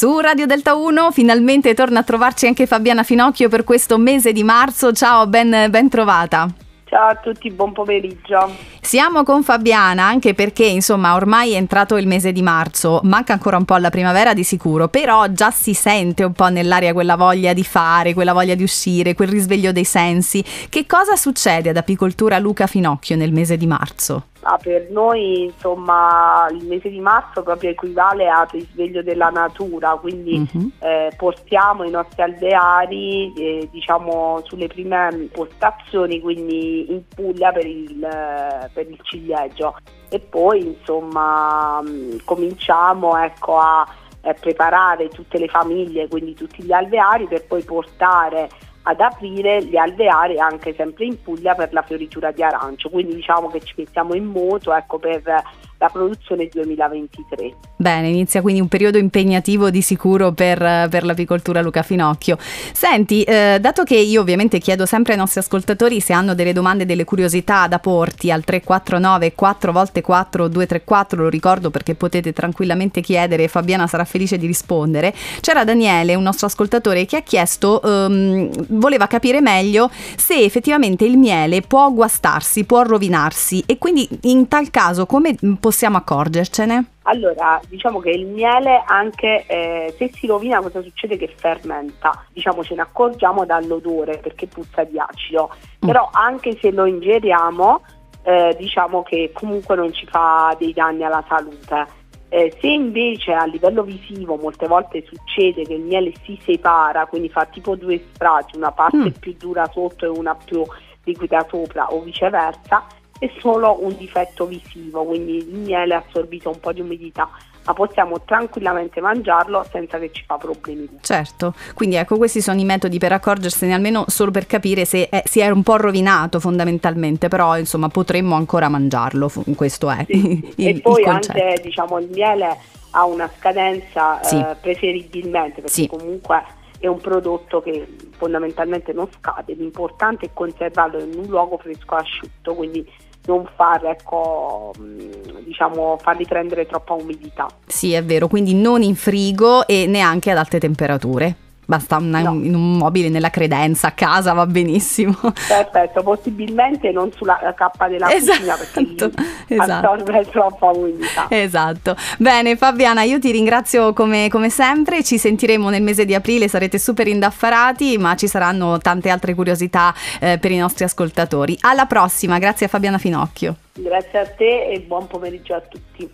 Su Radio Delta 1 finalmente torna a trovarci anche Fabiana Finocchio per questo mese di marzo. Ciao, ben, ben trovata. Ciao a tutti, buon pomeriggio. Siamo con Fabiana anche perché insomma ormai è entrato il mese di marzo, manca ancora un po' alla primavera di sicuro, però già si sente un po' nell'aria quella voglia di fare, quella voglia di uscire, quel risveglio dei sensi. Che cosa succede ad Apicoltura Luca Finocchio nel mese di marzo? Ah, per noi insomma il mese di marzo proprio equivale al risveglio della natura, quindi uh-huh. eh, portiamo i nostri alveari eh, diciamo sulle prime postazioni, quindi in Puglia per il, per il ciliegio. E poi insomma mh, cominciamo ecco, a eh, preparare tutte le famiglie, quindi tutti gli alveari per poi portare ad aprire gli alveari anche sempre in Puglia per la fioritura di arancio, quindi diciamo che ci mettiamo in moto ecco, per la produzione 2023. Bene, inizia quindi un periodo impegnativo di sicuro per, per l'apicoltura Luca Finocchio. Senti, eh, dato che io ovviamente chiedo sempre ai nostri ascoltatori se hanno delle domande, delle curiosità da porti al 349 4 x 4 234, lo ricordo perché potete tranquillamente chiedere e Fabiana sarà felice di rispondere. C'era Daniele, un nostro ascoltatore, che ha chiesto, um, voleva capire meglio se effettivamente il miele può guastarsi, può rovinarsi e quindi in tal caso come possiamo possiamo accorgercene? Allora, diciamo che il miele anche eh, se si rovina cosa succede? Che fermenta, diciamo ce ne accorgiamo dall'odore perché puzza di acido, mm. però anche se lo ingeriamo eh, diciamo che comunque non ci fa dei danni alla salute. Eh, se invece a livello visivo molte volte succede che il miele si separa, quindi fa tipo due strati, una parte mm. più dura sotto e una più liquida sopra o viceversa, è solo un difetto visivo, quindi il miele ha assorbito un po' di umidità, ma possiamo tranquillamente mangiarlo senza che ci fa problemi. Certo, quindi ecco questi sono i metodi per accorgersene almeno solo per capire se è, si è un po' rovinato fondamentalmente, però insomma potremmo ancora mangiarlo, questo è sì. il, E poi anche diciamo il miele ha una scadenza sì. eh, preferibilmente perché sì. comunque è un prodotto che fondamentalmente non scade, l'importante è conservarlo in un luogo fresco asciutto, quindi non far, ecco, diciamo, farli prendere troppa umidità. Sì, è vero, quindi non in frigo e neanche ad alte temperature basta una, no. in un mobile nella credenza a casa va benissimo. Perfetto, possibilmente non sulla cappa della esatto, cucina perché esatto. assorbe troppa umidità. Esatto. Bene Fabiana, io ti ringrazio come, come, sempre, ci sentiremo nel mese di aprile, sarete super indaffarati, ma ci saranno tante altre curiosità eh, per i nostri ascoltatori. Alla prossima, grazie a Fabiana Finocchio. Grazie a te e buon pomeriggio a tutti.